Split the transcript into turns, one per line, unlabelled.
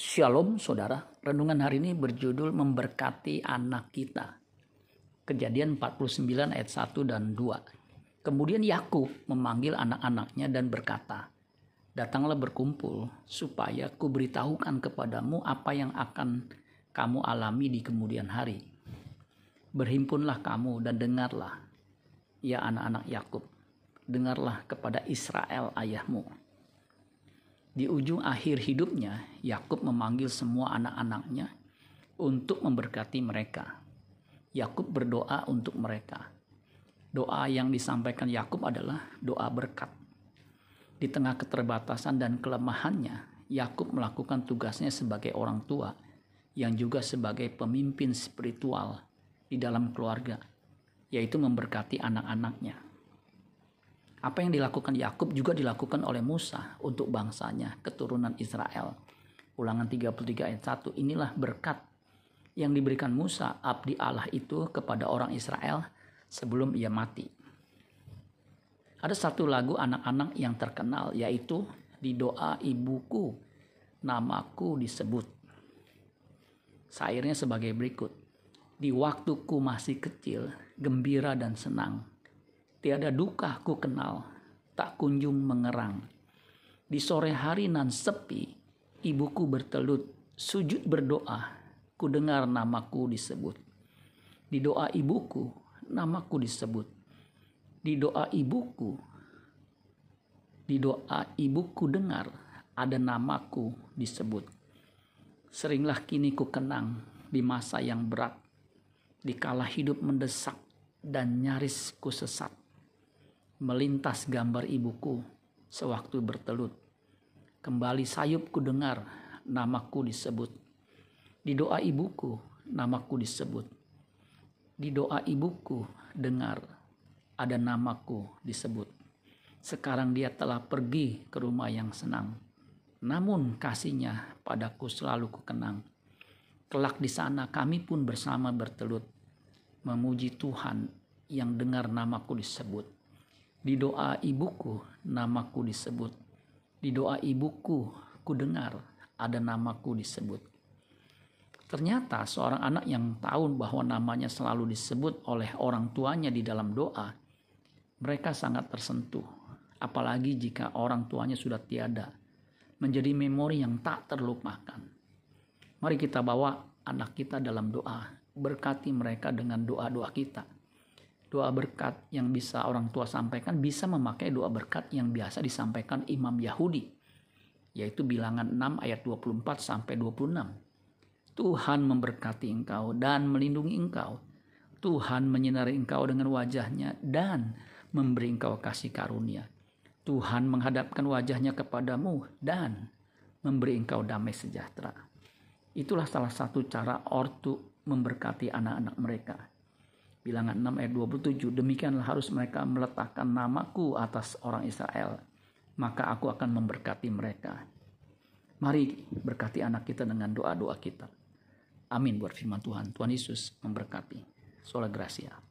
Shalom saudara, renungan hari ini berjudul memberkati anak kita. Kejadian 49 ayat 1 dan 2. Kemudian Yakub memanggil anak-anaknya dan berkata, Datanglah berkumpul supaya ku beritahukan kepadamu apa yang akan kamu alami di kemudian hari. Berhimpunlah kamu dan dengarlah, ya anak-anak Yakub, dengarlah kepada Israel ayahmu di ujung akhir hidupnya, Yakub memanggil semua anak-anaknya untuk memberkati mereka. Yakub berdoa untuk mereka. Doa yang disampaikan Yakub adalah doa berkat. Di tengah keterbatasan dan kelemahannya, Yakub melakukan tugasnya sebagai orang tua yang juga sebagai pemimpin spiritual di dalam keluarga, yaitu memberkati anak-anaknya. Apa yang dilakukan Yakub juga dilakukan oleh Musa untuk bangsanya, keturunan Israel. Ulangan 33 ayat 1, inilah berkat yang diberikan Musa, abdi Allah itu kepada orang Israel sebelum ia mati. Ada satu lagu anak-anak yang terkenal yaitu di doa ibuku namaku disebut. Sairnya sebagai berikut. Di waktuku masih kecil, gembira dan senang Tiada duka ku kenal, tak kunjung mengerang. Di sore hari nan sepi, ibuku bertelut, sujud berdoa, ku dengar namaku disebut. Di doa ibuku, namaku disebut. Di doa ibuku, di doa ibuku dengar, ada namaku disebut. Seringlah kini ku kenang di masa yang berat, di kala hidup mendesak dan nyaris ku sesat melintas gambar ibuku sewaktu bertelut. Kembali sayupku dengar namaku disebut. Di doa ibuku namaku disebut. Di doa ibuku dengar ada namaku disebut. Sekarang dia telah pergi ke rumah yang senang. Namun kasihnya padaku selalu kukenang. Kelak di sana kami pun bersama bertelut. Memuji Tuhan yang dengar namaku disebut di doa ibuku namaku disebut. Di doa ibuku ku dengar ada namaku disebut. Ternyata seorang anak yang tahu bahwa namanya selalu disebut oleh orang tuanya di dalam doa, mereka sangat tersentuh. Apalagi jika orang tuanya sudah tiada, menjadi memori yang tak terlupakan. Mari kita bawa anak kita dalam doa, berkati mereka dengan doa-doa kita doa berkat yang bisa orang tua sampaikan bisa memakai doa berkat yang biasa disampaikan imam Yahudi yaitu bilangan 6 ayat 24 sampai 26. Tuhan memberkati engkau dan melindungi engkau. Tuhan menyinari engkau dengan wajahnya dan memberi engkau kasih karunia. Tuhan menghadapkan wajahnya kepadamu dan memberi engkau damai sejahtera. Itulah salah satu cara ortu memberkati anak-anak mereka Bilangan 6 ayat 27, demikianlah harus mereka meletakkan namaku atas orang Israel, maka aku akan memberkati mereka. Mari berkati anak kita dengan doa-doa kita. Amin buat firman Tuhan. Tuhan Yesus memberkati. Sola Gracia.